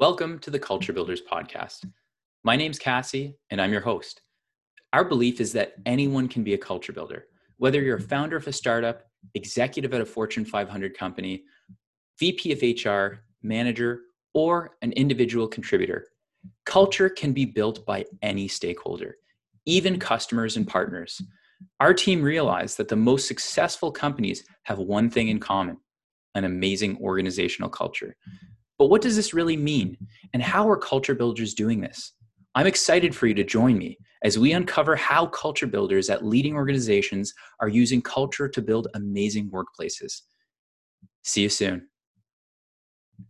Welcome to the Culture Builders Podcast. My name's Cassie, and I'm your host. Our belief is that anyone can be a culture builder, whether you're a founder of a startup, executive at a Fortune 500 company, VP of HR, manager, or an individual contributor. Culture can be built by any stakeholder, even customers and partners. Our team realized that the most successful companies have one thing in common an amazing organizational culture. But what does this really mean? And how are culture builders doing this? I'm excited for you to join me as we uncover how culture builders at leading organizations are using culture to build amazing workplaces. See you soon.